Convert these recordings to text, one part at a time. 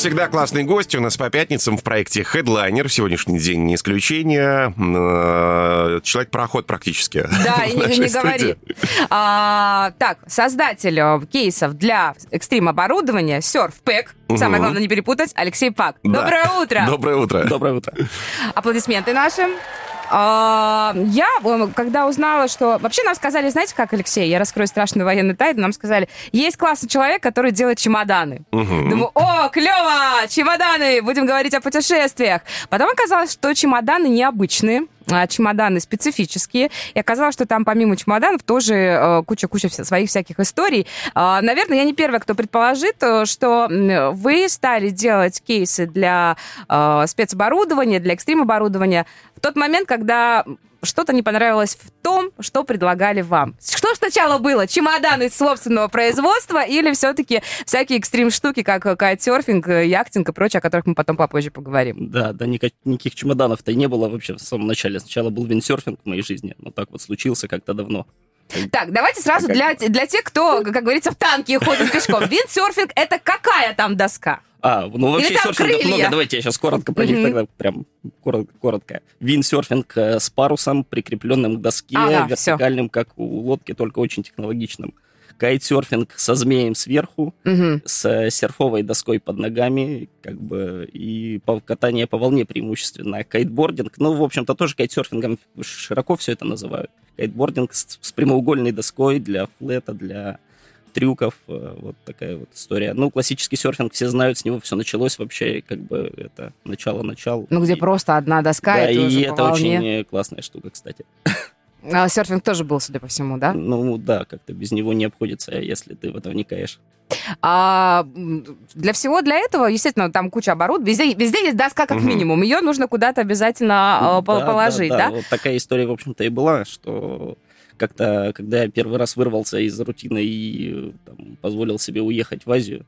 Всегда, классные гости у нас по пятницам в проекте Headliner. Сегодняшний день не исключение. Э, Человек-пароход практически. Да, и не, не говори. А, так, создатель э, кейсов для экстрим-оборудования Surfpack, самое главное не перепутать, Алексей Пак. Да. Доброе утро! Доброе утро. Доброе утро. Аплодисменты наши. А, Я, когда узнала, что... Вообще нам сказали, знаете как, Алексей, я раскрою страшную военную тайну, нам сказали, есть классный человек, который делает чемоданы. Думаю, о, клево, чемоданы, будем говорить о путешествиях. Потом оказалось, что чемоданы необычные, чемоданы специфические. И оказалось, что там помимо чемоданов тоже э, куча-куча своих всяких историй. А, Наверное, я не первая, кто предположит, э, что вы стали делать кейсы для э, спецоборудования, для экстрим-оборудования в тот момент, когда что-то не понравилось в том, что предлагали вам. Что сначала было? Чемоданы собственного производства или все-таки всякие экстрим-штуки, как кайтсерфинг, яхтинг и прочее, о которых мы потом попозже поговорим? Да, да, ника- никаких чемоданов-то и не было вообще в самом начале. Сначала был виндсерфинг в моей жизни, но так вот случился как-то давно. Так, давайте сразу для, для тех, кто, как говорится, в танке ходит пешком. Виндсерфинг — это какая там доска? А, ну вообще серфингов много. Давайте я сейчас коротко про них тогда прям коротко. коротко. Виндсерфинг э, с парусом, прикрепленным к доске, Ага, вертикальным, как у лодки, только очень технологичным. Кайтсерфинг со змеем сверху, Мгм. с э, серфовой доской под ногами, как бы, и катание по волне преимущественно. Кайтбординг, ну, в общем-то, тоже кайтсерфингом широко все это называют. Кайтбординг с, с прямоугольной доской для флета, для трюков, э, вот такая вот история. Ну, классический серфинг, все знают, с него все началось вообще, как бы это начало-начало. Ну, где И- просто одна доска, Да, и ты и уже это очень классная штука, кстати. А серфинг тоже был, судя по всему, да? Ну, да, как-то без него не обходится, если ты в это вникаешь. А для всего для этого, естественно, там куча оборудования. Везде, везде есть доска как Мгм. минимум. Ее нужно куда-то обязательно а, по- Да, положить, да? Вот такая история, в общем-то, и была, что как-то, когда я первый раз вырвался из рутины и там, позволил себе уехать в Азию,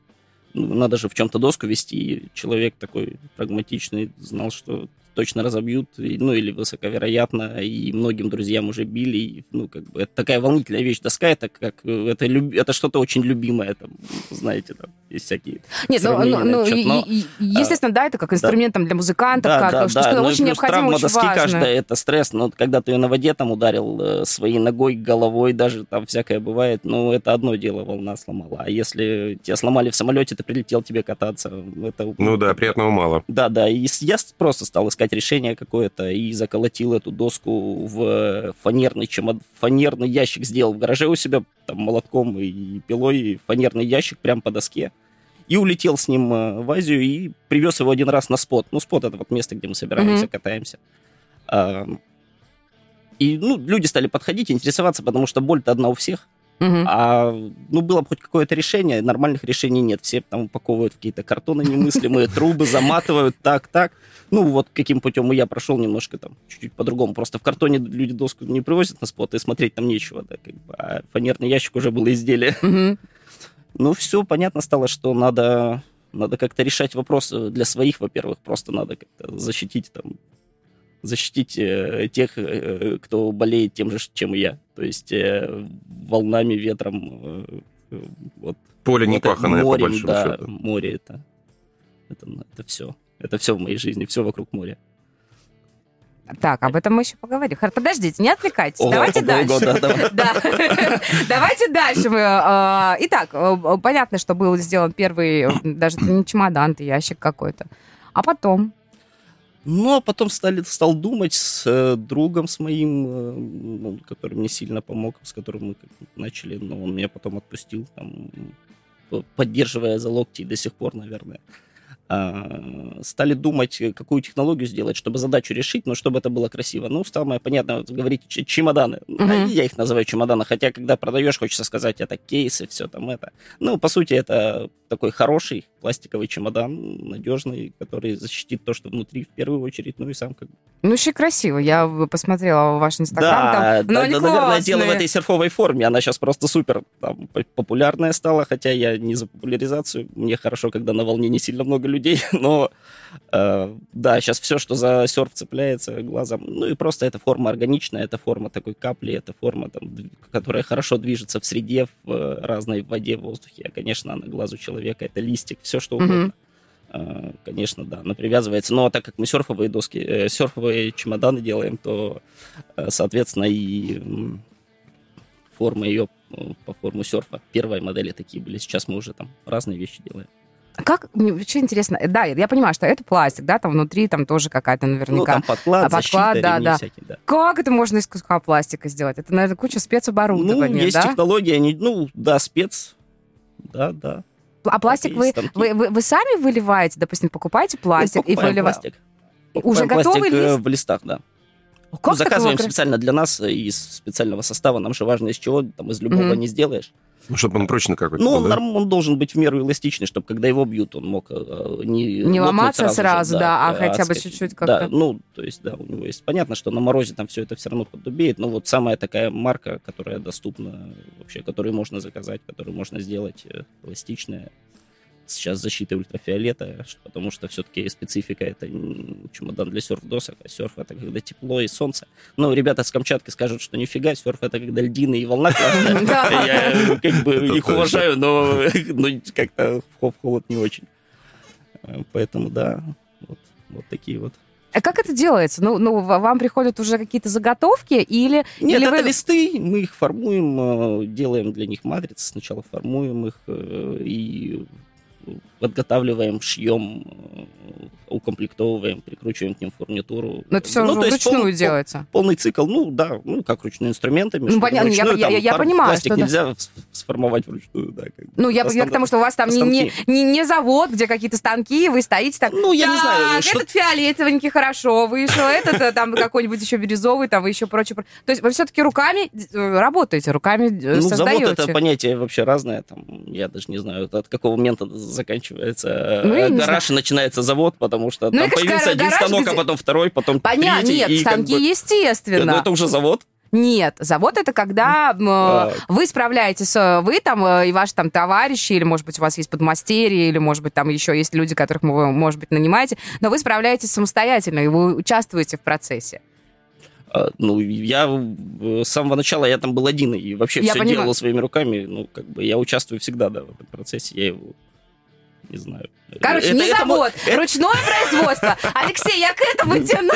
ну, надо же в чем-то доску вести, и человек такой прагматичный знал, что точно разобьют, ну, или высоковероятно, и многим друзьям уже били, и, ну, как бы, это такая волнительная вещь, доска, это как, это, люб- это что-то очень любимое, там, знаете, там, есть всякие Нет, ну, ну, ну, и- но- и- и, естественно, да, это как инструмент там, для музыкантов, да, как да, что, да. что Ну очень плюс необходимо, травма очень доски важно. каждая это стресс. Но когда ты ее на воде там ударил э, своей ногой, головой, даже там всякое бывает, ну это одно дело, волна сломала. А если тебя сломали в самолете, ты прилетел тебе кататься, это... Ну да, приятного мало. Да, да, и я просто стал искать решение какое-то и заколотил эту доску в фанерный чемод... фанерный ящик сделал в гараже у себя, там, молотком и пилой, и фанерный ящик прям по доске. И улетел с ним э, в Азию и привез его один раз на спот. Ну, спот — это вот место, где мы собираемся, Мгм. катаемся. И, ну, люди стали подходить, интересоваться, потому что боль-то одна у всех. А, ну, было бы хоть какое-то решение, нормальных решений нет. Все там упаковывают какие-то картоны немыслимые, трубы заматывают, так, так. Ну, вот каким путем я прошел немножко там, чуть-чуть по-другому. Просто в картоне люди доску не привозят на спот, и смотреть там нечего, да, как бы. А фанерный ящик уже было изделие. Ну, все, понятно стало, что надо, надо как-то решать вопросы для своих, во-первых, просто надо как-то защитить там защитить э, тех, э, кто болеет тем же, чем и я. То есть э, волнами, ветром, э, вот. Поле не вот паханое, по морем, большому да, счету. море это, это, это все. Это все в моей жизни, все вокруг моря. Так, об этом мы еще поговорим. Подождите, не отвлекайтесь. Ого, Давайте ого, дальше. ого, да, давай. Да. Давайте дальше. Итак, понятно, что был сделан первый, даже не чемодан, это ящик какой-то. А потом? Ну, а потом стали, стал думать с э, другом с моим, э, ну, который мне сильно помог, с которым мы начали, но он меня потом отпустил, там, поддерживая за локти до сих пор, наверное. А, стали думать, э, какую технологию сделать, чтобы задачу решить, но чтобы это было красиво. Ну, самое понятное, вот говорить чемоданы. Мгм. Я их называю чемоданы, хотя когда продаешь, хочется сказать, это кейсы, все там это. Ну, по сути, это такой хороший, пластиковый чемодан, надежный, который защитит то, что внутри в первую очередь, ну и сам как бы. Ну, еще красиво. Я посмотрела ваш инстаграм. Да, там, ну, да, да, наверное, дело в этой серфовой форме. Она сейчас просто супер там, популярная стала, хотя я не за популяризацию. Мне хорошо, когда на волне не сильно много людей, но э, да, сейчас все, что за серф цепляется глазом, ну и просто эта форма органичная, это форма такой капли, это форма, там, которая хорошо движется в среде, в э, разной воде, в воздухе. А, конечно, на глазу человека это листик, все что Мгм. угодно. Э, Конечно, да, она привязывается. Но так как мы серфовые доски, э, серфовые чемоданы делаем, то, э, соответственно, и форма ее э, по форму серфа. Первые модели такие были. Сейчас мы уже там разные вещи делаем. Как, мне вообще интересно, да, я понимаю, что это пластик, да, там внутри там тоже какая-то Ну, наверняка. там подклад, А подклад, защита, да, да. всякие, да. Как это можно из куска пластика сделать? Это, наверное, куча Ну, спецоборудования, есть да? технологии, они, ну, да, спец, да, да. А пластик вы, вы, вы, вы сами выливаете, допустим, покупаете пластик Ну, и выливаете? Уже готовый э, лист? в листах, да. Как Ну, заказываем специально для нас из специального состава. Нам же важно из чего, там из любого Мгм. не сделаешь. Ну, чтобы он прочно какой-то Ну, был, он, да? норм- он должен быть в меру эластичный, чтобы когда его бьют, он мог э, не Не ломаться же, сразу, да, а э, хотя бы чуть-чуть Да, как-то. ну, то есть, да, у него есть. Понятно, что на морозе там все это все равно поддубеет, но вот самая такая марка, которая доступна вообще, которую можно заказать, которую можно сделать э, эластичная, сейчас защита ультрафиолета, потому что все-таки специфика это чемодан для серф-досок, а серф это когда тепло и солнце. Ну, ребята с Камчатки скажут, что нифига, серф это когда льдины и волна. Я э, как бы их уважаю, но, но как-то в холод не очень. Э, Поэтому да, вот, такие вот. А как это делается? Ну, ну, вам приходят уже какие-то заготовки или... Нет, или это вы- листы, мы их формуем, э, делаем для них матрицы, сначала формуем их э, и подготавливаем, шьем, укомплектовываем, прикручиваем к ним фурнитуру. Ну, это все Ну, вручную пол- делается. Полный цикл, ну да, ну как ручными инструментами. Ну, понятно, я- вручную, я- там я фар- понимаю, Пластик что да. нельзя с- сформовать вручную, да. как. Ну, я, я к тому, что у вас там не, не, не, не завод, где какие-то станки, вы стоите там... Ну, я не знаю, «Так, что- этот фиолетовенький хорошо вышел, этот э, там какой-нибудь еще бирюзовый, там еще прочее. про- То есть вы все-таки руками э, работаете, руками э, Ну, создаете. завод это понятие вообще разное. Там, я даже не знаю, от какого момента заканчивается Ну, э, гараж и начинается завод, потому что Ну, там появился один гараж, станок, где- а потом второй, потом Понятно, третий. нет, и как станки бы- естественно. Ну, это уже завод. Нет, завод это когда Так. вы справляетесь, э, вы там э, и ваши там товарищи, или, может быть, у вас есть подмастерье, или, может быть, там еще есть люди, которых вы, может быть, нанимаете, но вы справляетесь самостоятельно, и вы участвуете в процессе. А, Ну, я э, с самого начала, я там был один, и вообще Я все понимаю. делал своими руками. Ну, как бы я участвую всегда, да, в этом процессе. Я его не знаю. Короче, Это- не это завод, это- ручное производство. Алексей, я к этому тяну.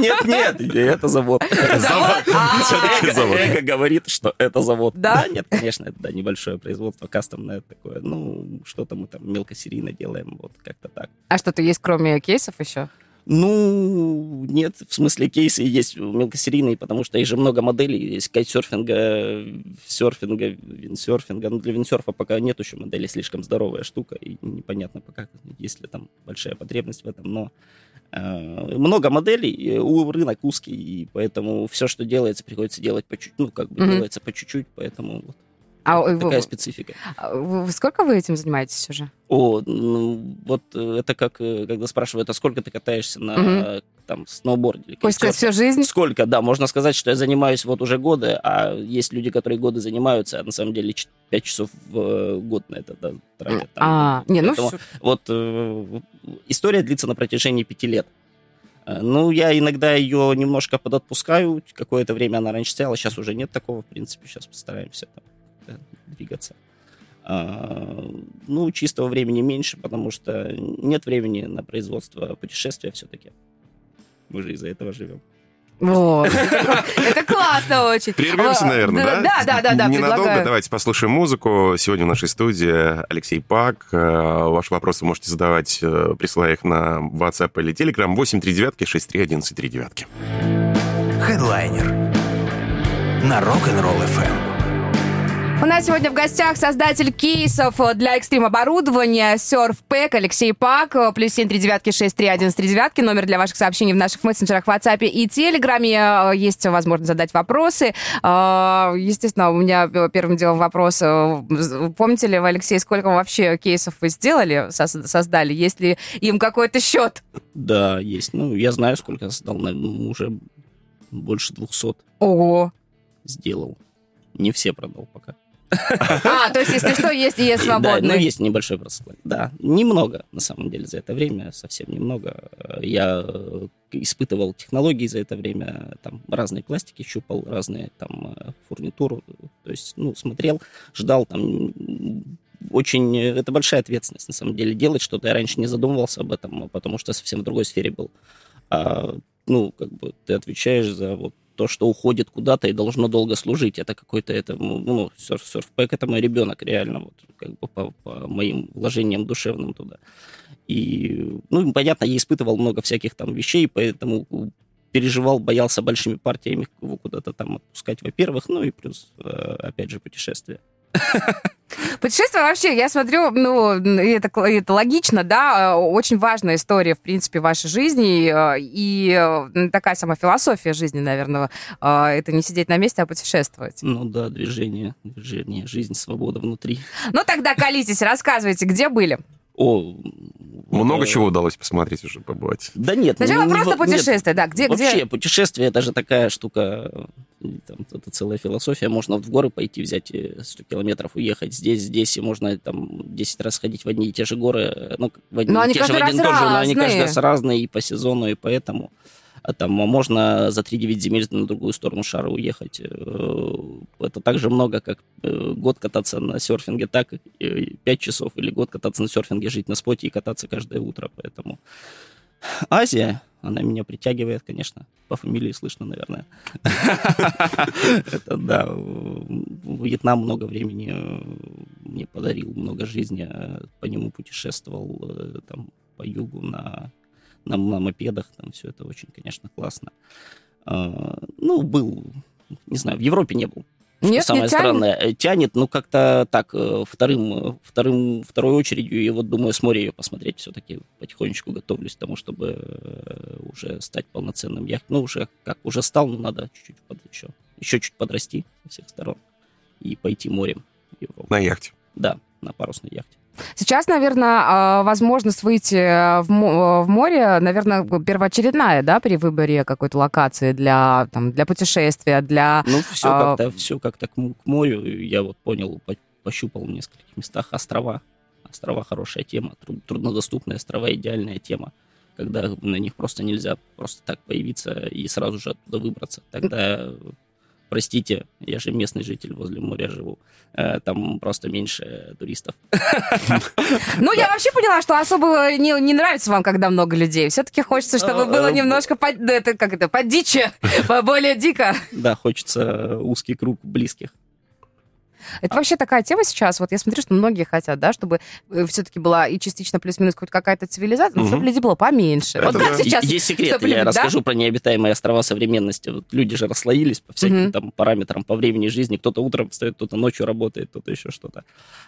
Нет, нет, нет, это завод. Завод? А, Эго- завод. Эго говорит, что это завод. Да? Нет, конечно, это небольшое производство, кастомное такое. Ну, что-то мы там мелкосерийно делаем, вот как-то так. А что-то есть, кроме кейсов еще? Ну, нет, в смысле кейсы есть мелкосерийные, потому что их же много моделей. Есть кайтсерфинга, серфинга, виндсерфинга. Но для виндсерфа пока нет еще модели, слишком здоровая штука, и непонятно пока, есть ли там большая потребность в этом, но э, много моделей, у рынок узкий, и поэтому все, что делается, приходится делать по чуть-чуть, ну, как бы Мгм. делается по чуть-чуть, поэтому вот А вы- такая специфика. а вы- сколько вы этим занимаетесь уже? О, ну, вот э, это как, э, когда спрашивают, а сколько ты катаешься на э, там сноуборде или Хочешь сказать, всю жизнь? Сколько, да, можно сказать, что я занимаюсь вот уже годы, а есть люди, которые годы занимаются, а на самом деле 5 часов в э, год на это да, тратят. там. А, не, ну Поэтому всё. Вот э, история длится на протяжении пяти лет. Ну, я иногда ее немножко подотпускаю, какое-то время она раньше стояла, сейчас уже нет такого, в принципе, сейчас постараемся там, двигаться. А, ну, чистого времени меньше, потому что нет времени на производство путешествия все-таки. Мы же из-за этого живем. Вот. Это классно очень. Прервемся, наверное, да? Да, да, да, да, Ненадолго. Давайте послушаем музыку. Сегодня в нашей студии Алексей Пак. Э, Ваши вопросы можете задавать, э, присылая их на WhatsApp или Telegram 839 631 39. Хедлайнер на Rock'n'Roll FM. У нас сегодня в гостях создатель кейсов для экстрим-оборудования SurfPack Алексей Пак. Плюс 7 3 девятки 6 3 1 3 девятки. Номер для ваших сообщений в наших мессенджерах в WhatsApp и Телеграме. Есть возможность задать вопросы. А, естественно, у меня первым делом вопрос. Помните ли вы, Алексей, сколько вообще кейсов вы сделали, создали? Есть ли им какой-то счет? Да, есть. Ну, я знаю, сколько создал. Уже больше 200. Ого! Сделал. Не все продал пока. А, то есть, если что, есть и есть свободный. Да, ну, есть небольшой просто. Да, немного, на самом деле, за это время, совсем немного. Я э, испытывал технологии за это время, там, разные пластики щупал, разные, там, э, фурнитуру, то есть, ну, смотрел, ждал, там, очень... Это большая ответственность, на самом деле, делать что-то. Я раньше не задумывался об этом, потому что совсем в другой сфере был. А, ну, как бы ты отвечаешь за вот то, что уходит куда-то и должно долго служить. Это какой-то, это, ну, серф, серфпэк это мой ребенок, реально, вот, как бы по, по моим вложениям душевным туда. И, ну, понятно, я испытывал много всяких там вещей, поэтому переживал, боялся большими партиями его куда-то там отпускать, во-первых, ну и плюс, э, опять же, путешествия. Путешествие вообще, я смотрю, ну, это, это логично, да, очень важная история, в принципе, вашей жизни, и э, такая сама философия жизни, наверное, э, это не сидеть на месте, а путешествовать. Ну да, движение, движение, жизнь, свобода внутри. Ну тогда колитесь, рассказывайте, где были? О, много чего удалось посмотреть уже, побывать. Да нет. Сначала ну, просто путешествие, да. Где, вообще, где? путешествие, это же такая штука, там, это целая философия. Можно в горы пойти, взять 100 э, километров, уехать здесь, здесь, и можно там 10 раз ходить в одни и те же горы. Ну, в одни но и те же, в один тоже, но они каждый раз разные и по сезону, и поэтому. А там можно за 3-9 земель на другую сторону шара уехать. Э, это так же много, как э, год кататься на серфинге, так и 5 часов, или год кататься на серфинге, жить на споте и кататься каждое утро. Поэтому Азия, она меня притягивает, конечно. По фамилии слышно, наверное. Это да. Вьетнам много времени э, мне подарил, много жизни. По нему путешествовал там по югу на на, на мопедах, там все это очень, конечно, классно. А, ну, был, не знаю, в Европе не был. Нет, самое не странное, тянет, тянет ну, как-то так, э, вторым, вторым, второй очередью, и вот думаю, с моря ее посмотреть все-таки потихонечку готовлюсь к тому, чтобы э, уже стать полноценным яхт. Ну, уже как уже стал, но надо чуть-чуть под, еще, еще чуть подрасти со всех сторон и пойти морем. Европу. На яхте? Да, на парусной яхте. Сейчас, наверное, а, возможность выйти в море, наверное, первоочередная, да, при выборе какой-то локации для, там, для путешествия, для... Ну, все а... как-то, все как-то к морю. Я вот понял, пощупал в нескольких местах острова. Острова хорошая тема, труднодоступные острова идеальная тема когда на них просто нельзя просто так появиться и сразу же оттуда выбраться. Тогда простите, я же местный житель, возле моря живу, э, там просто меньше туристов. Ну, я вообще поняла, что особо не, нравится вам, когда много людей. Все-таки хочется, чтобы э, было э, немножко под, это, как это, подиче, более дико. Да, хочется узкий круг близких. Это вообще такая тема сейчас. Вот я смотрю, что многие хотят, да, чтобы э, все-таки была и частично плюс-минус хоть какая-то цивилизация, но чтобы людей было поменьше. Это вот да. сейчас. Есть секрет, я любит, расскажу да? про необитаемые острова современности. Вот люди же расслоились по всяким угу. там параметрам, по времени жизни. Кто-то утром встает, кто-то ночью работает, кто-то еще что-то.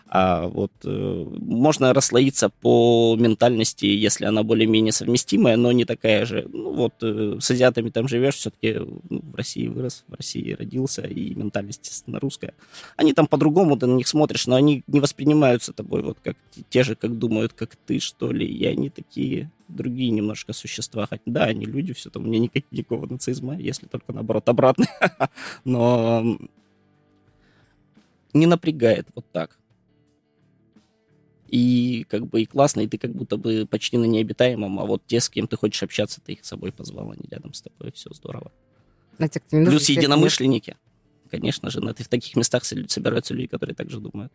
А вот э, можно расслоиться по ментальности, если она более-менее совместимая, но не такая же. Ну вот э, с азиатами там живешь, все-таки ну, в России вырос, в России родился, и ментальность, естественно, русская. Они там по-другому ты на них смотришь, но они не воспринимаются тобой вот как те же, как думают, как ты, что ли. И они такие другие немножко существа. Хотя, да, они люди, все там, у меня никак, никакого нацизма, если только наоборот обратно. Но не напрягает вот так. И как бы и классно, и ты как будто бы почти на необитаемом, а вот те, с кем ты хочешь общаться, ты их с собой позвал, они рядом с тобой, все здорово. А те, Плюс единомышленники. Конечно же, в таких местах собираются люди, которые также думают.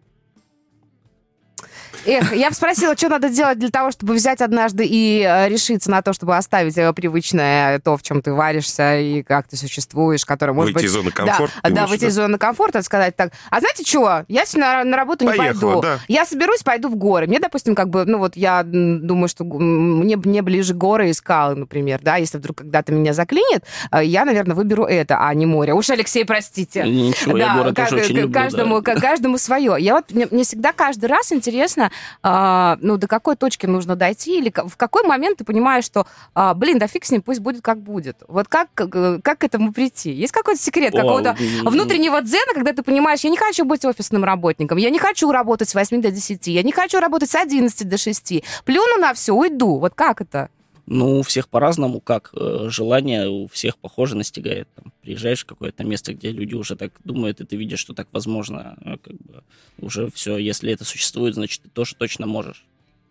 Эх, я бы спросила, что надо делать для того, чтобы взять однажды и э, решиться на то, чтобы оставить э, привычное то, в чем ты варишься и как ты существуешь, которое может Выйти быть... из зоны комфорта, Да, да выйти из зоны комфорта, сказать так. А знаете что? Я сегодня на, на работу не Поехала, пойду. да. Я соберусь, пойду в горы. Мне, допустим, как бы, ну вот я думаю, что мне, мне ближе горы и скалы, например, да, если вдруг когда-то меня заклинит, э, я, наверное, выберу это, а не море. Уж, Алексей, простите. Ничего, я город как- тоже очень к- люблю. каждому, да. к- каждому свое. Я вот мне, мне всегда каждый раз интересно, а, ну до какой точки нужно дойти или в какой момент ты понимаешь, что, а, блин, да фиг с ним, пусть будет как будет. Вот как как, к этому прийти? Есть какой-то секрет какого-то м, внутреннего дзена, когда ты понимаешь, я не хочу быть офисным работником, я не хочу работать с 8 до 10, я не хочу работать с 11 до 6. Плюну на все, уйду. Вот как это? Ну, у всех по-разному, как э, желание у всех похоже настигает. Там, приезжаешь в какое-то место, где люди уже так думают, и ты видишь, что так возможно. а как бы уже все, если это существует, значит, ты тоже точно можешь.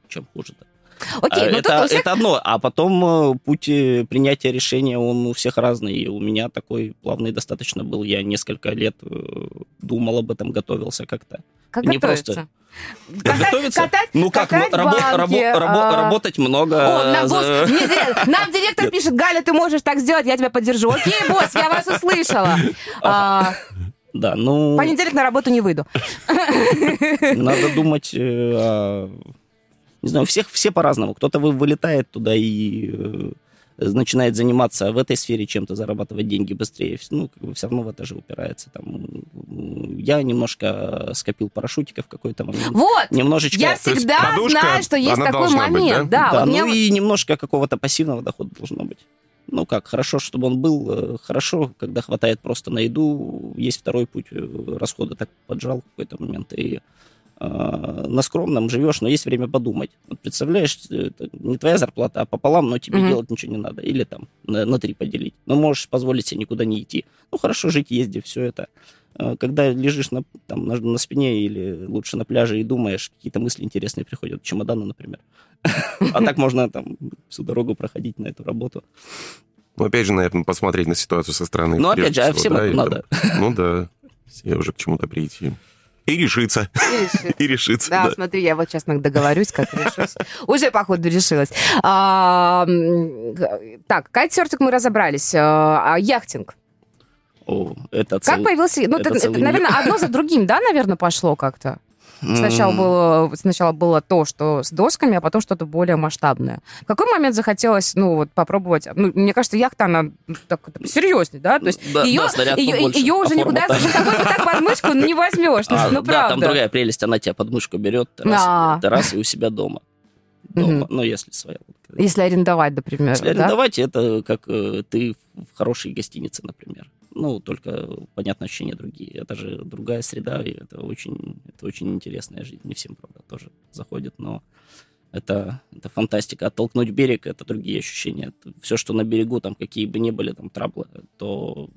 Чем хуже-то. Окей, А, ну это, всех... это одно. А потом э, путь э, принятия решения, он у всех разный. И у меня такой плавный достаточно был. Я несколько лет э, думал об этом, готовился как-то. Как не готовиться? просто. Катать- Готовиться? катать- ну как, катать ну, рабо- банки, рабо- рабо- а, работать много. О, нам, босс, мне директор, нам директор пишет, Галя, ты можешь так сделать, я тебя поддержу. Окей, босс, я вас услышала. А, Да, ну... понедельник на работу не выйду. Надо думать, о- не знаю, у всех все по-разному. Кто-то вы- вылетает туда и э, начинает заниматься в этой сфере чем-то, зарабатывать деньги быстрее. Ну, как бы все равно в это же упирается. Там, я немножко скопил парашютиков в какой-то момент. Вот, Немножечко... я всегда подушка, знаю, что есть такой должна быть, момент. Да, да, вот ну мне- и немножко какого-то пассивного дохода должно быть. Ну как, хорошо, чтобы он был. э, Хорошо, когда хватает просто на еду. Есть второй путь э, расхода. Так поджал в какой-то момент. И на скромном живешь, но есть время подумать. Вот представляешь, э, это не твоя зарплата, а пополам, но тебе Мгм. делать ничего не надо. Или там на, на три поделить. Но можешь позволить себе никуда не идти. Ну хорошо, жить, езди, все это. Э, Когда лежишь на, там, на, на спине или лучше на пляже и думаешь, какие-то мысли интересные приходят, чемоданы, например. А так можно там всю дорогу проходить на эту работу. Ну, опять же, наверное, посмотреть на ситуацию со стороны. Ну, опять же, а всем это надо. Ну да, все уже к чему-то прийти. И решиться. И решиться, Да, да. смотри, я вот сейчас договорюсь, как решусь. Уже, походу, решилась. А, Так, кайтсерфинг мы разобрались. А, а Яхтинг. О, это Как появился... Ну, это наверное, одно за другим, да, наверное, пошло как-то? Сначала было, сначала было то, что с досками, а потом что-то более масштабное. В какой момент захотелось, ну, вот, попробовать... Ну, мне кажется, яхта, она так, серьезнее, да? То есть Да, ее, да, ее, побольше, ее уже а никуда собой вот так под мышку не возьмешь. Ну, А, ну, да, правда. там другая прелесть, она тебя под мышку берет, террас, А. террас и у себя дома. Дома, Мгм. ну, если своя. лодка. Если арендовать, например. Если да? арендовать, это как э, ты в хорошей гостинице, например. Ну, только, понятно, ощущения другие. Это же другая среда, и это очень, это очень интересная жизнь. Не всем, правда, тоже заходит, но это, это фантастика. Оттолкнуть берег — это другие ощущения. Все, что на берегу, там, какие бы ни были там траблы, то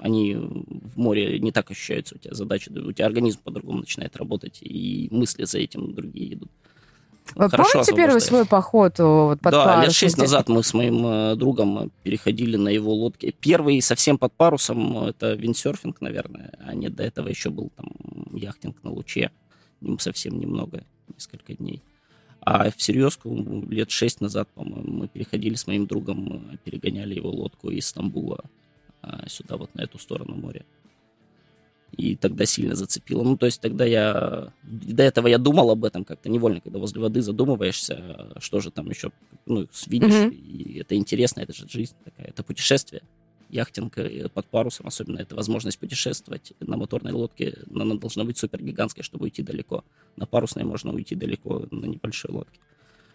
они в море не так ощущаются. У тебя задачи, у тебя организм по-другому начинает работать, и мысли за этим другие идут. Вы Хорошо помните первый свой поход вот, под да, парусом? лет шесть назад мы с моим э, другом переходили на его лодке. Первый совсем под парусом, э, это виндсерфинг, наверное, а нет, до этого еще был там яхтинг на луче, совсем немного, несколько дней. А всерьезку лет шесть назад, по-моему, мы переходили с моим другом, э, перегоняли его лодку из Стамбула сюда, вот на эту сторону моря. И тогда сильно зацепило. Ну, то есть тогда я... До этого я думал об этом как-то невольно, когда возле воды задумываешься, что же там еще, ну, видишь, Мгм. и это интересно, это же жизнь такая, это путешествие. Яхтинг э, под парусом, особенно это возможность путешествовать на моторной лодке, она должна быть супер гигантской, чтобы уйти далеко. На парусной можно уйти далеко на небольшой лодке.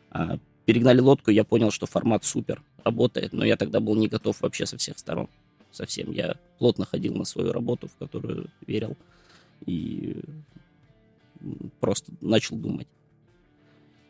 А перегнали лодку, я понял, что формат супер, работает, но я тогда был не готов вообще со всех сторон. Совсем. Я плотно ходил на свою работу, в которую верил, и просто начал думать.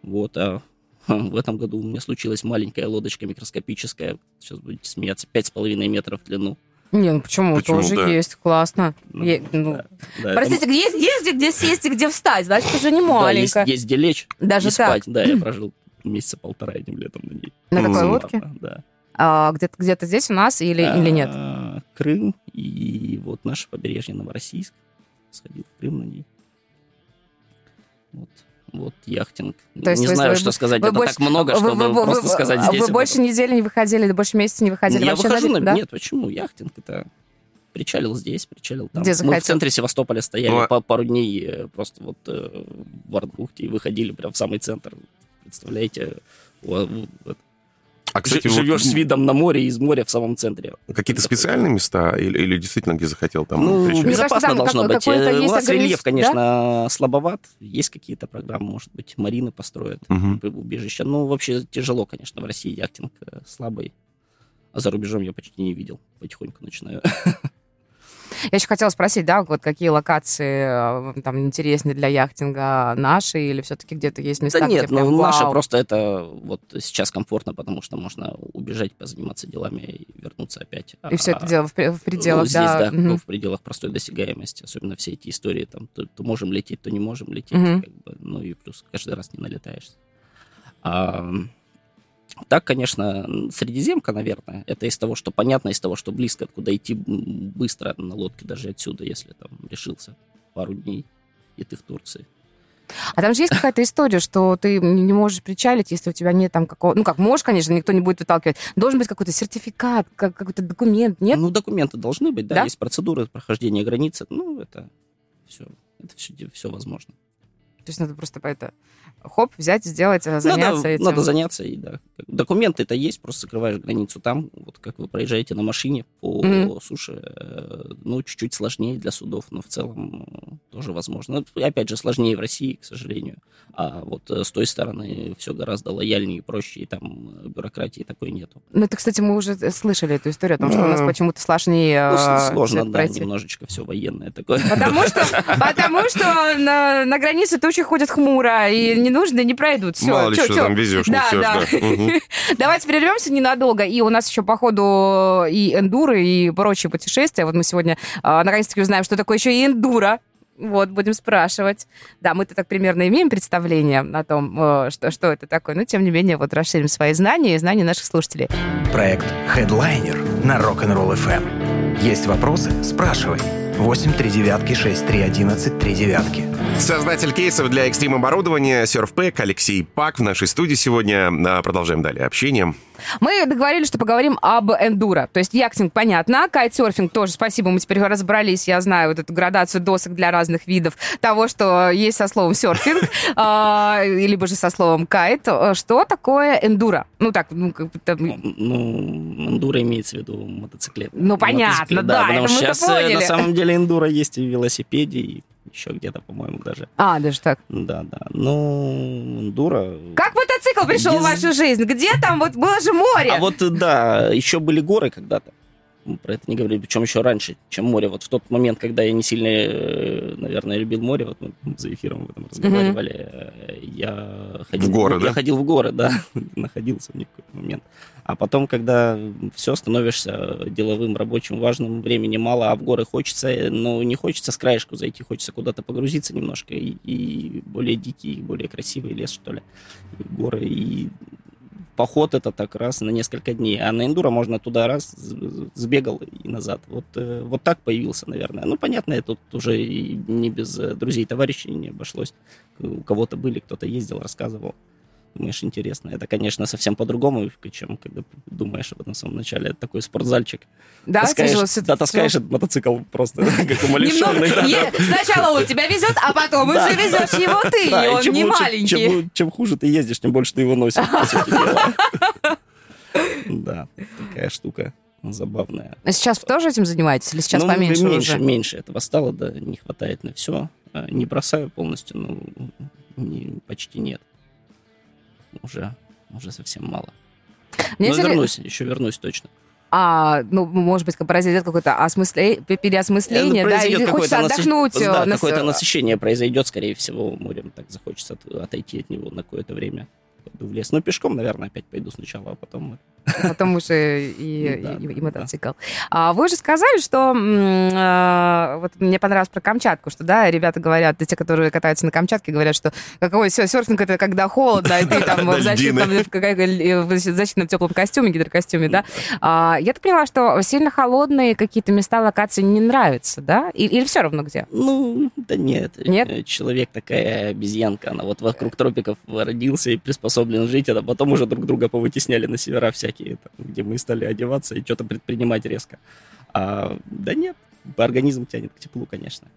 Вот, а в этом году у меня случилась маленькая лодочка микроскопическая, сейчас будете смеяться, 5,5 метров в длину. Не, ну почему? Почему, Тоже да. есть, классно. Ну, Е- ну, да, да, это Простите, где есть, есть где- где сесть и где встать? Значит, это же не м- да, есть, есть где лечь Даже и так. спать. Да, я прожил месяца полтора этим летом на ней. На такой лодке? Да. А, где-то, где-то здесь у нас или, или нет? А, Крым и вот наше побережье Новороссийск. Сходил в Крым на ней. Вот. Вот яхтинг. То есть не вы- знаю, вы- что сказать. вы Это больше- так много, чтобы вы- вы- просто вы- сказать здесь. Вы больше этом. недели не выходили, или больше месяца не выходили Я вообще выхожу на да? Нет, почему? Яхтинг это... Причалил здесь, причалил там. Где Мы в центре Севастополя стояли Ну, а- по пару дней э, просто вот э, в Артбухте и выходили прям в самый центр. Представляете? О, вот, А, кстати, Ж- вот живешь с видом на море, из моря в самом центре. какие-то специальные места или, или действительно где захотел там Ну, кажется, безопасно должно как- быть. Э, У есть нас огранич- рельеф, конечно, слабоват. Есть какие-то программы, может быть, марины построят, Мгм. убежища. Ну, вообще тяжело, конечно, в России яхтинг э, слабый. А за рубежом я почти не видел. Потихоньку начинаю. Я еще хотела спросить, да, вот какие локации э, там интереснее для яхтинга наши или все-таки где-то есть места, Да нет, где прям ну вау? просто это вот сейчас комфортно, потому что можно убежать, позаниматься делами и вернуться опять. И все это А, дело в, в пределах, ну, здесь, да, Мгм. ну, в пределах простой досягаемости. Особенно все эти истории, там, то, то можем лететь, то не можем лететь. Мгм. как бы, ну и плюс каждый раз не налетаешься. А, так, конечно, Средиземка, наверное, это из того, что понятно, из того, что близко, откуда идти быстро на лодке даже отсюда, если там решился пару дней, и ты в Турции. А там же есть какая-то история, что ты не можешь причалить, если у тебя нет там какого... Ну, как можешь, конечно, никто не будет выталкивать. Должен быть какой-то сертификат, как- какой-то документ, нет? Ну, документы должны быть, да, Да? есть процедуры прохождения границы. Ну, это все, это все, все возможно. То есть надо просто по это хоп, взять, сделать, э, заняться надо, этим. надо заняться, и да. Документы это есть, просто закрываешь границу там. Вот как вы проезжаете на машине по Мгм. суше, э, ну, чуть-чуть сложнее для судов, но в целом э, тоже возможно. Ну, опять же, сложнее в России, к сожалению. А вот с той стороны все гораздо лояльнее и проще, и там бюрократии такой нету. Ну, это, кстати, мы уже слышали эту историю о том, что у нас почему-то сложнее Ну, сложно, да, пройти. немножечко все военное такое. Потому что, потому что на, на границе тучи ходят хмуро, и не нужно, не пройдут. Все, Мало ли что там везешь, Да, несешь, да. да. Давайте прервемся ненадолго. И у нас еще, по ходу, и эндуры, и прочие путешествия. Вот мы сегодня а, наконец-таки узнаем, что такое еще и эндуро. Вот, будем спрашивать. Да, мы-то так примерно имеем представление о том, э, что, что это такое, но тем не менее вот расширим свои знания и знания наших слушателей. Проект Headliner на Rock'n'Roll FM. Есть вопросы? Спрашивай. 8 3 девятки 6 3 11 3 девятки. Создатель кейсов для экстрим-оборудования SurfPack Алексей Пак в нашей студии сегодня. А, Продолжаем далее общение. Мы договорились, что поговорим об эндуро. То есть яхтинг, понятно, кайтсерфинг тоже, спасибо, мы теперь разобрались, я знаю вот эту градацию досок для разных видов того, что есть со словом серфинг, а, либо же со словом кайт. Что такое эндуро? Ну так, ну, как там- Ну, эндуро имеется в виду мотоциклет. Ну, понятно, да, потому что сейчас э, на самом деле эндуро есть и в велосипеде, и еще где-то, по-моему, даже. А, даже так. Да, да. Ну, эндуро... Как мотоцикл пришел в Ез- вашу жизнь? Где там? Вот было же море. А вот, да, еще были горы когда-то. Мы про это не говорили, причем еще раньше, чем море. Вот в тот момент, когда я не сильно, э, наверное, любил море, вот мы за эфиром об этом разговаривали, э, я ходил В горы, я да? ходил в горы, да, находился в них какой-то момент. А потом, когда все, становишься деловым, рабочим, важным, времени мало, а в горы хочется, э, но не хочется с краешку зайти, хочется куда-то погрузиться немножко, и, и более дикий, более красивый лес, что ли, и горы, и поход это так раз на несколько дней, а на эндуро можно туда раз сбегал и назад. Вот, э, вот так появился, наверное. Ну, понятно, тут уже и не без э, друзей, товарищей не обошлось. У кого-то были, кто-то ездил, рассказывал. Думаешь, интересно. Это, конечно, совсем по-другому, чем когда думаешь об этом в самом начале. Это такой спортзальчик. да, таскаешь, тяжело да, таскаешь этот мотоцикл просто как умалишенный. Сначала он тебя везет, а потом уже везешь его ты, и он не маленький. Чем, хуже ты ездишь, тем больше ты его носишь. Да, такая штука забавная. А сейчас вы тоже этим занимаетесь или сейчас Ну, поменьше меньше, уже? меньше этого стало, да, не хватает на все. Не бросаю полностью, ну, не- почти нет. Уже, уже совсем мало. Мне Но интерес- вернусь, еще вернусь точно. А, ну, может быть, произойдет какое-то осмысле... переосмысление, Ну, да, или хочется какое-то насыщ- отдохнуть. э, Да, на- какое-то насыщение произойдет, скорее всего, морем. Так захочется от- отойти от него на какое-то время. Пойду в лес. Ну, пешком, наверное, опять пойду сначала, а потом Потом уже и, ну, да, и, и, и мотоцикл. Да. А вы уже сказали, что э, вот мне понравилось про Камчатку, что да, ребята говорят, те, которые катаются на Камчатке, говорят, что какой серфинг это когда холодно, и ты там в защитном, в защитном теплом костюме, гидрокостюме, да. А, я так поняла, что сильно холодные какие-то места, локации не нравятся, да? Или все равно где? Ну, да нет. Нет? Человек такая обезьянка, она вот вокруг тропиков родился и приспособлен жить, а потом уже друг друга повытесняли на севера всякие, там, где мы стали одеваться и что-то предпринимать резко. А, да нет, организм тянет к теплу, конечно.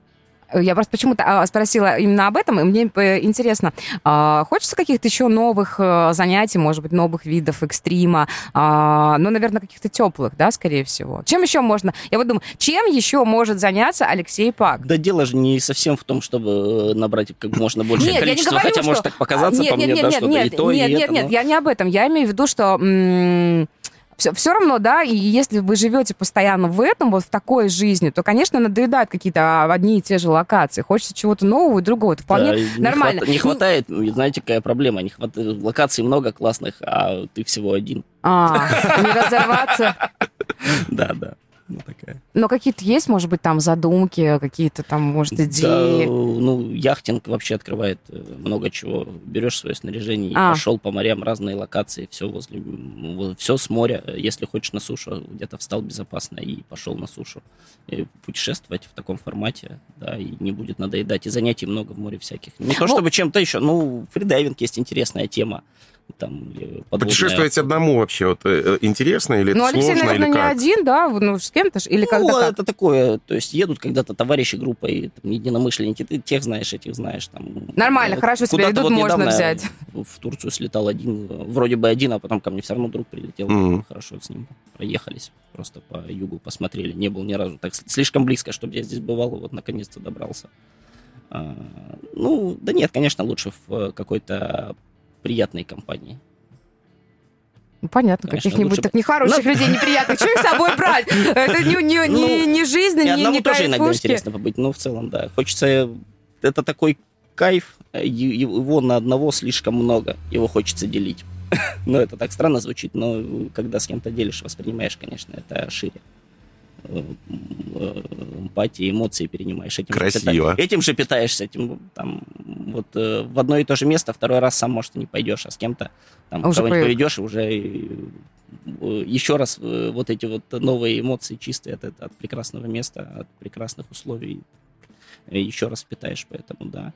Я просто почему-то а, спросила именно об этом, и мне э, интересно, а, хочется каких-то еще новых э, занятий, может быть, новых видов экстрима, а, ну, наверное, каких-то теплых, да, скорее всего. Чем еще можно? Я вот думаю, чем еще может заняться Алексей Пак? Да дело же не совсем в том, чтобы э, набрать как можно большее нет, количество, говорю, хотя что... может так показаться нет, по нет, мне, нет, да, нет, что нет, и то, нет, и нет, это, нет, но... я не об этом. Я имею в виду, что все, все равно, да, и если вы живете постоянно в этом, вот в такой жизни, то, конечно, надоедают какие-то одни и те же локации. Хочется чего-то нового и другого. Это вполне да, нормально. Не, хватает, не знаете, какая проблема? Не хватает, локаций много классных, а ты всего один. А, не разорваться. Да, да ну, такая. Но какие-то есть, может быть, там задумки, какие-то там, может, идеи? Да, ну, яхтинг вообще открывает э, много чего. Берешь свое снаряжение а. и пошел по морям, разные локации, все возле, все с моря. Если хочешь на сушу, где-то встал безопасно и пошел на сушу. И путешествовать в таком формате, да, и не будет надоедать. И занятий много в море всяких. Не то, чтобы чем-то еще, ну, фридайвинг есть интересная тема там Путешествовать одному вообще вот э, интересно или ну, это Алексей, сложно, наверное, или как? не один, да, ну с кем-то или ну, когда это такое, то есть едут когда-то товарищи группой, там, единомышленники, ты тех знаешь, этих знаешь, там. Нормально, вот, хорошо себя идут, вот можно взять. В Турцию слетал один, вроде бы один, а потом ко мне все равно друг прилетел, mm-hmm. хорошо с ним проехались, просто по югу посмотрели, не был ни разу так слишком близко, чтобы я здесь бывал, вот наконец-то добрался. А, ну, да нет, конечно, лучше в какой-то приятной компании. Ну, понятно, каких-нибудь лучше... так нехороших Но... людей, неприятных. Что их с собой брать? Это не, не, ну, не, не жизнь, не, не тоже иногда интересно побыть, но в целом, да. Хочется... Это такой кайф, его на одного слишком много, его хочется делить. Но это так странно звучит, но когда с кем-то делишь, воспринимаешь, конечно, это шире эмпатии, эмоции перенимаешь. Этим Красиво. Же этим же питаешься, этим там вот э, в одно и то же место второй раз сам, может, и не пойдешь, а с кем-то там а кого-нибудь поведешь, и уже э, еще раз э, вот эти вот новые эмоции чистые от, от прекрасного места, от прекрасных условий еще раз питаешь, поэтому да,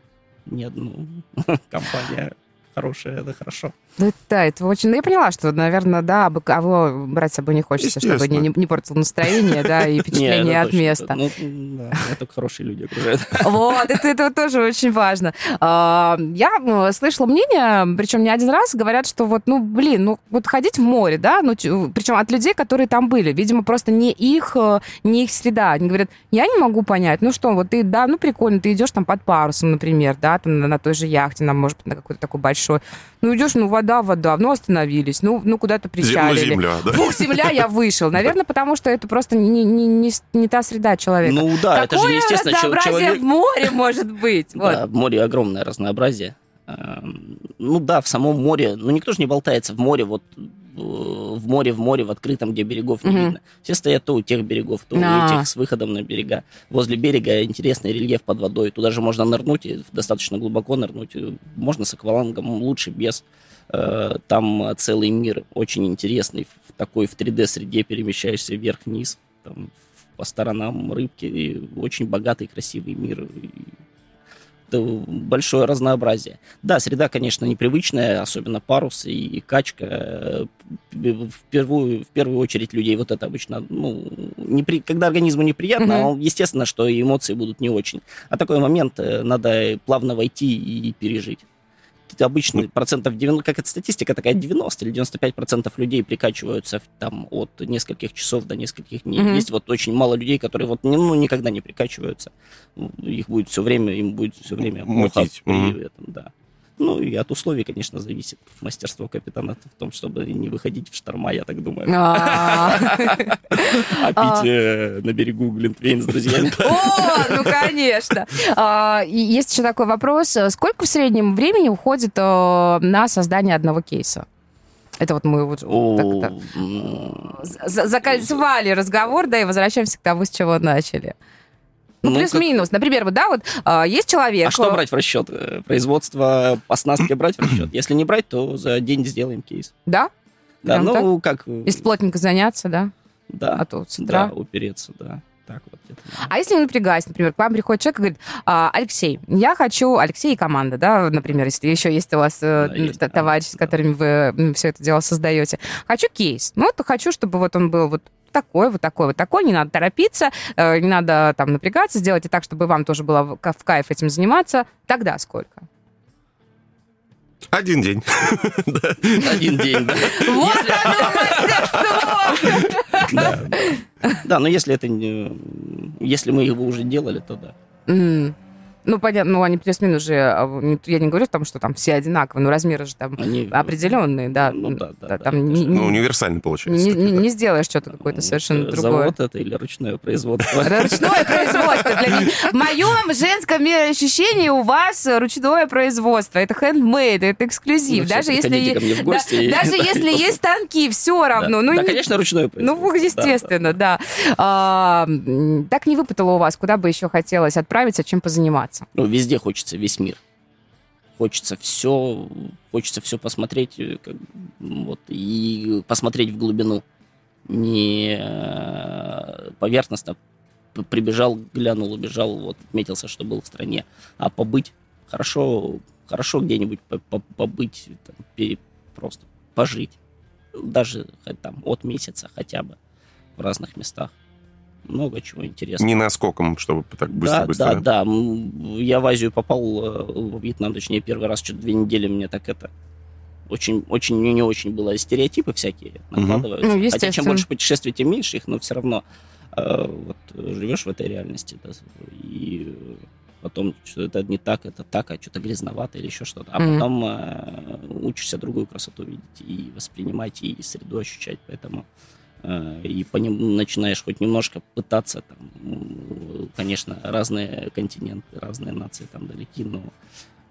ни одну компания хорошее, это хорошо. Ну, да, это очень... Ну, я поняла, что, наверное, да, а кого брать с собой не хочется, чтобы не, не, не портил настроение, да, и впечатление от места. Ну, да, это хорошие люди окружают. Вот, это, это тоже очень важно. А, я слышала мнение, причем не один раз, говорят, что вот, ну, блин, ну, вот ходить в море, да, ну, причем от людей, которые там были, видимо, просто не их, э, не их среда. Они говорят, я не могу понять, ну что, вот ты, да, ну, прикольно, ты идешь там под парусом, например, да, там на той же яхте, нам, может быть, на какой-то такой большой. Ну, идешь, ну, вода, вода, ну, остановились, ну, ну куда-то причалили. Земля, да? Фух, земля, я вышел. Наверное, потому что это просто не, не, не, не та среда человека. Ну, да, Какое это же естественно. разнообразие человек... в море может быть? Да, в море огромное разнообразие. Эм, ну да, в самом море, ну никто же не болтается в море, вот в море, в море, в открытом, где берегов не mm-hmm. видно. Все стоят то у тех берегов, то no. у этих с выходом на берега. Возле берега интересный рельеф под водой. Туда же можно нырнуть, достаточно глубоко нырнуть. Можно с аквалангом, лучше без. Э, там целый мир очень интересный. В такой в 3D-среде перемещаешься вверх-вниз. Там по сторонам рыбки. И очень богатый, красивый мир большое разнообразие. Да, среда, конечно, непривычная, особенно парус и качка. В первую, в первую очередь людей вот это обычно, ну, непри... когда организму неприятно, mm-hmm. естественно, что эмоции будут не очень. А такой момент э, надо плавно войти и пережить обычно процентов 90, как это статистика такая, 90 или 95 процентов людей прикачиваются там от нескольких часов до нескольких дней. Mm-hmm. Есть вот очень мало людей, которые вот ну, никогда не прикачиваются. Их будет все время, им будет все время Мутить. при mm-hmm. этом, да. Ну, и от условий, конечно, зависит мастерство капитана в том, чтобы не выходить в шторма, я так думаю. А, а пить э, на берегу Глинтвейн с друзьями. О, ну, конечно. А, есть еще такой вопрос. Сколько в среднем времени уходит э, на создание одного кейса? Это вот мы вот закольцевали разговор, да, и возвращаемся к тому, с чего начали. Ну, Ну, плюс-минус. Например, вот, да, вот а, есть человек... А что э, брать в расчет? Э, Производство оснастки брать в расчет? Если не брать, то за день сделаем кейс. Да? Да, Прям ну как? Если плотненько заняться, да? Да, А то с утра. да, упереться, да. Так вот. А если не напрягаясь, например, к вам приходит человек и говорит, «А, Алексей, я хочу, Алексей и команда, да, например, если еще есть у вас э, Да, есть, т- да, товарищи, с да. которыми вы все это дело создаете. Хочу кейс. Ну, вот хочу, чтобы вот он был вот такой, вот такой, вот такой, не надо торопиться, э, не надо там напрягаться, сделайте так, чтобы вам тоже было в кайф этим заниматься. Тогда сколько? Один день. Да. Один день, да. Вот оно, мастерство! Да, но если это не... Если мы его уже делали, то да. Ну, понятно, ну, они плюс-минус же, а, не- я не говорю там, что там все одинаковые, но размеры же там Они... определенные, да. Ну да, да, да, Там это не, же- Ну, не- универсальный получается. не, таки, не- да. не сделаешь что-то какое-то совершенно Э, другое. Завод это или ручное производство? Ручное производство. Для меня. В моем женском мироощущении у вас ручное производство. Это хендмейд, это эксклюзив. Ну, Даже если, да, есть станки, все равно. Да, Ну, да, не- конечно, ручное Ну, производство. Да, естественно, да. А, так не выпытало у вас, куда бы еще хотелось отправиться, чем позаниматься. Ну, везде хочется весь мир. Хочется все, хочется все посмотреть, э, как, вот, и посмотреть в глубину. Не э, поверхностно прибежал, глянул, убежал, вот, отметился, что был в стране, а побыть хорошо, хорошо где-нибудь по- по- побыть, там, просто пожить. Даже хоть там от месяца хотя бы в разных местах. Много чего интересного. Не наскоком, чтобы так Да, быстро-быстро. да, да. Я в Азию попал, э, в Вьетнам, точнее, первый раз, что-то две недели мне так это... Очень, очень, мне не очень было стереотипы всякие накладываются. Ну, Хотя чем больше путешествий, тем меньше их, но все равно э, вот, живешь в этой реальности, да, и потом, что это не так, это так, а что-то грязновато или еще что-то. А Мгм. потом э, учишься другую красоту видеть и воспринимать, и среду ощущать. Поэтому и по ним начинаешь хоть немножко пытаться, там, конечно, разные континенты, разные нации там далеки, но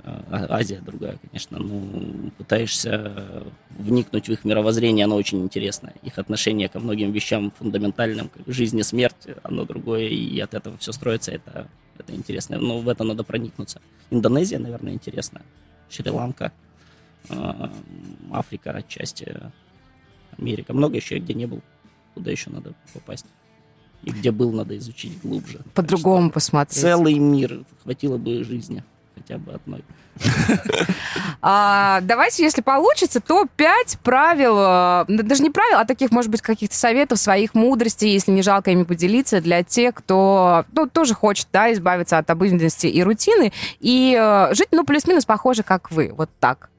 э, А- Азия другая, конечно, ну, пытаешься вникнуть в их мировоззрение, оно очень интересное. Их отношение ко многим вещам фундаментальным, как жизнь и смерть, оно другое, и от этого все строится, это, это интересно. Но в это надо проникнуться. Индонезия, наверное, интересная. Шри-Ланка, э, Африка отчасти, Америка. Много еще где не был, куда еще надо попасть. И где был, надо изучить глубже. По-другому посмотреть. Целый мир. Хватило бы жизни. Хотя бы одной. А, давайте, если получится, то пять правил, э, да даже не правил, а таких, может быть, каких-то советов, своих мудростей, если не жалко ими поделиться, для тех, кто ну, тоже хочет да, избавиться от обыденности и рутины и э, жить, ну, плюс-минус похоже, как вы, вот так.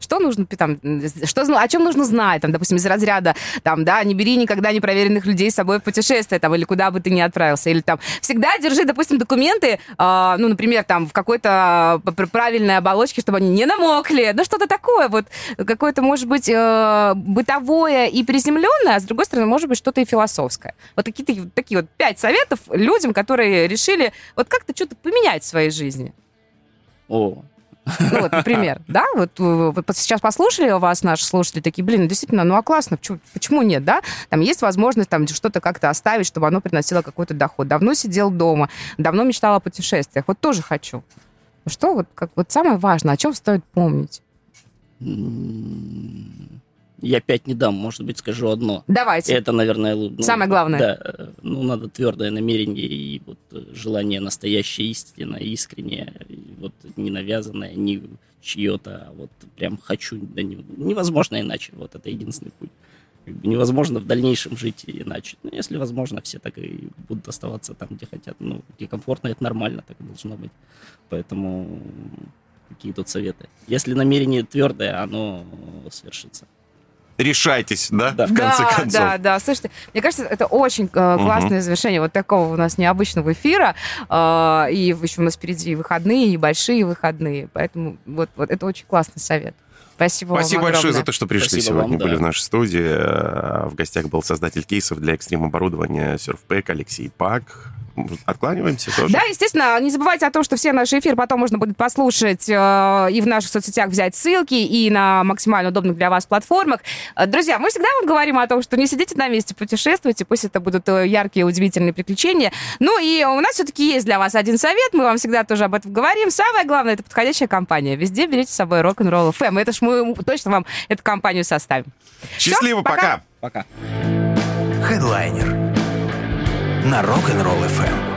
Что нужно там, что, о чем нужно знать, там, допустим, из разряда, там, да, не бери никогда непроверенных людей с собой в путешествие, там, или куда бы ты ни отправился, или там, всегда держи, допустим, документы, а, ну, например, там, в какой-то правильной оболочке, чтобы они не намокли, ну, что-то такое, вот, какое-то, может быть, э, бытовое и приземленное, а с другой стороны, может быть, что-то и философское. Вот какие-то такие вот пять советов людям, которые решили вот как-то что-то поменять в своей жизни. О, Ну, вот, например, да, вот, э, вот сейчас послушали вас, наши слушатели, такие, блин, ну, действительно, ну, а классно, почему, почему нет, да? Там есть возможность там что-то как-то оставить, чтобы оно приносило какой-то доход. Давно сидел дома, давно мечтал о путешествиях, вот тоже хочу. Что вот, как, вот самое важное, о чем стоит помнить? Я пять не дам, может быть, скажу одно. Давайте. Это, наверное, ну, Самое главное. Да, э, ну, надо твердое намерение и вот э, желание настоящее, истинное, искреннее, вот не навязанное, не чье-то, а вот прям хочу, да не- невозможно иначе, вот это единственный путь. Как бы невозможно в дальнейшем жить иначе. Ну, если возможно, все так и будут оставаться там, где хотят. Ну, где комфортно, это нормально, так и должно быть. Поэтому какие тут советы? Если намерение твердое, оно свершится. Решайтесь, да, Да. в конце да, концов. да, да. Слушайте, мне кажется, это очень э, классное завершение вот такого у нас необычного эфира. Э, и еще у нас впереди и выходные, и большие выходные. Поэтому вот, вот это очень классный совет. Спасибо, Спасибо вам большое огромное. за то, что пришли Спасибо сегодня, вам, были да. в нашей студии. Э, В гостях был создатель кейсов для экстрим-оборудования Surfpack Алексей Пак. Откланиваемся тоже. Да, естественно, не забывайте о том, что все наши эфиры потом можно будет послушать э, и в наших соцсетях взять ссылки, и на максимально удобных для вас платформах. Э, друзья, мы всегда вам говорим о том, что не сидите на месте, путешествуйте, пусть это будут э, яркие, удивительные приключения. Ну и у нас все-таки есть для вас один совет, мы вам всегда тоже об этом говорим. Самое главное, это подходящая компания. Везде берите с собой рок-н-ролл FM. Это ж мы точно вам эту компанию составим. Счастливо, Всё, пока. пока. Пока. Хедлайнер на Rock'n'Roll FM.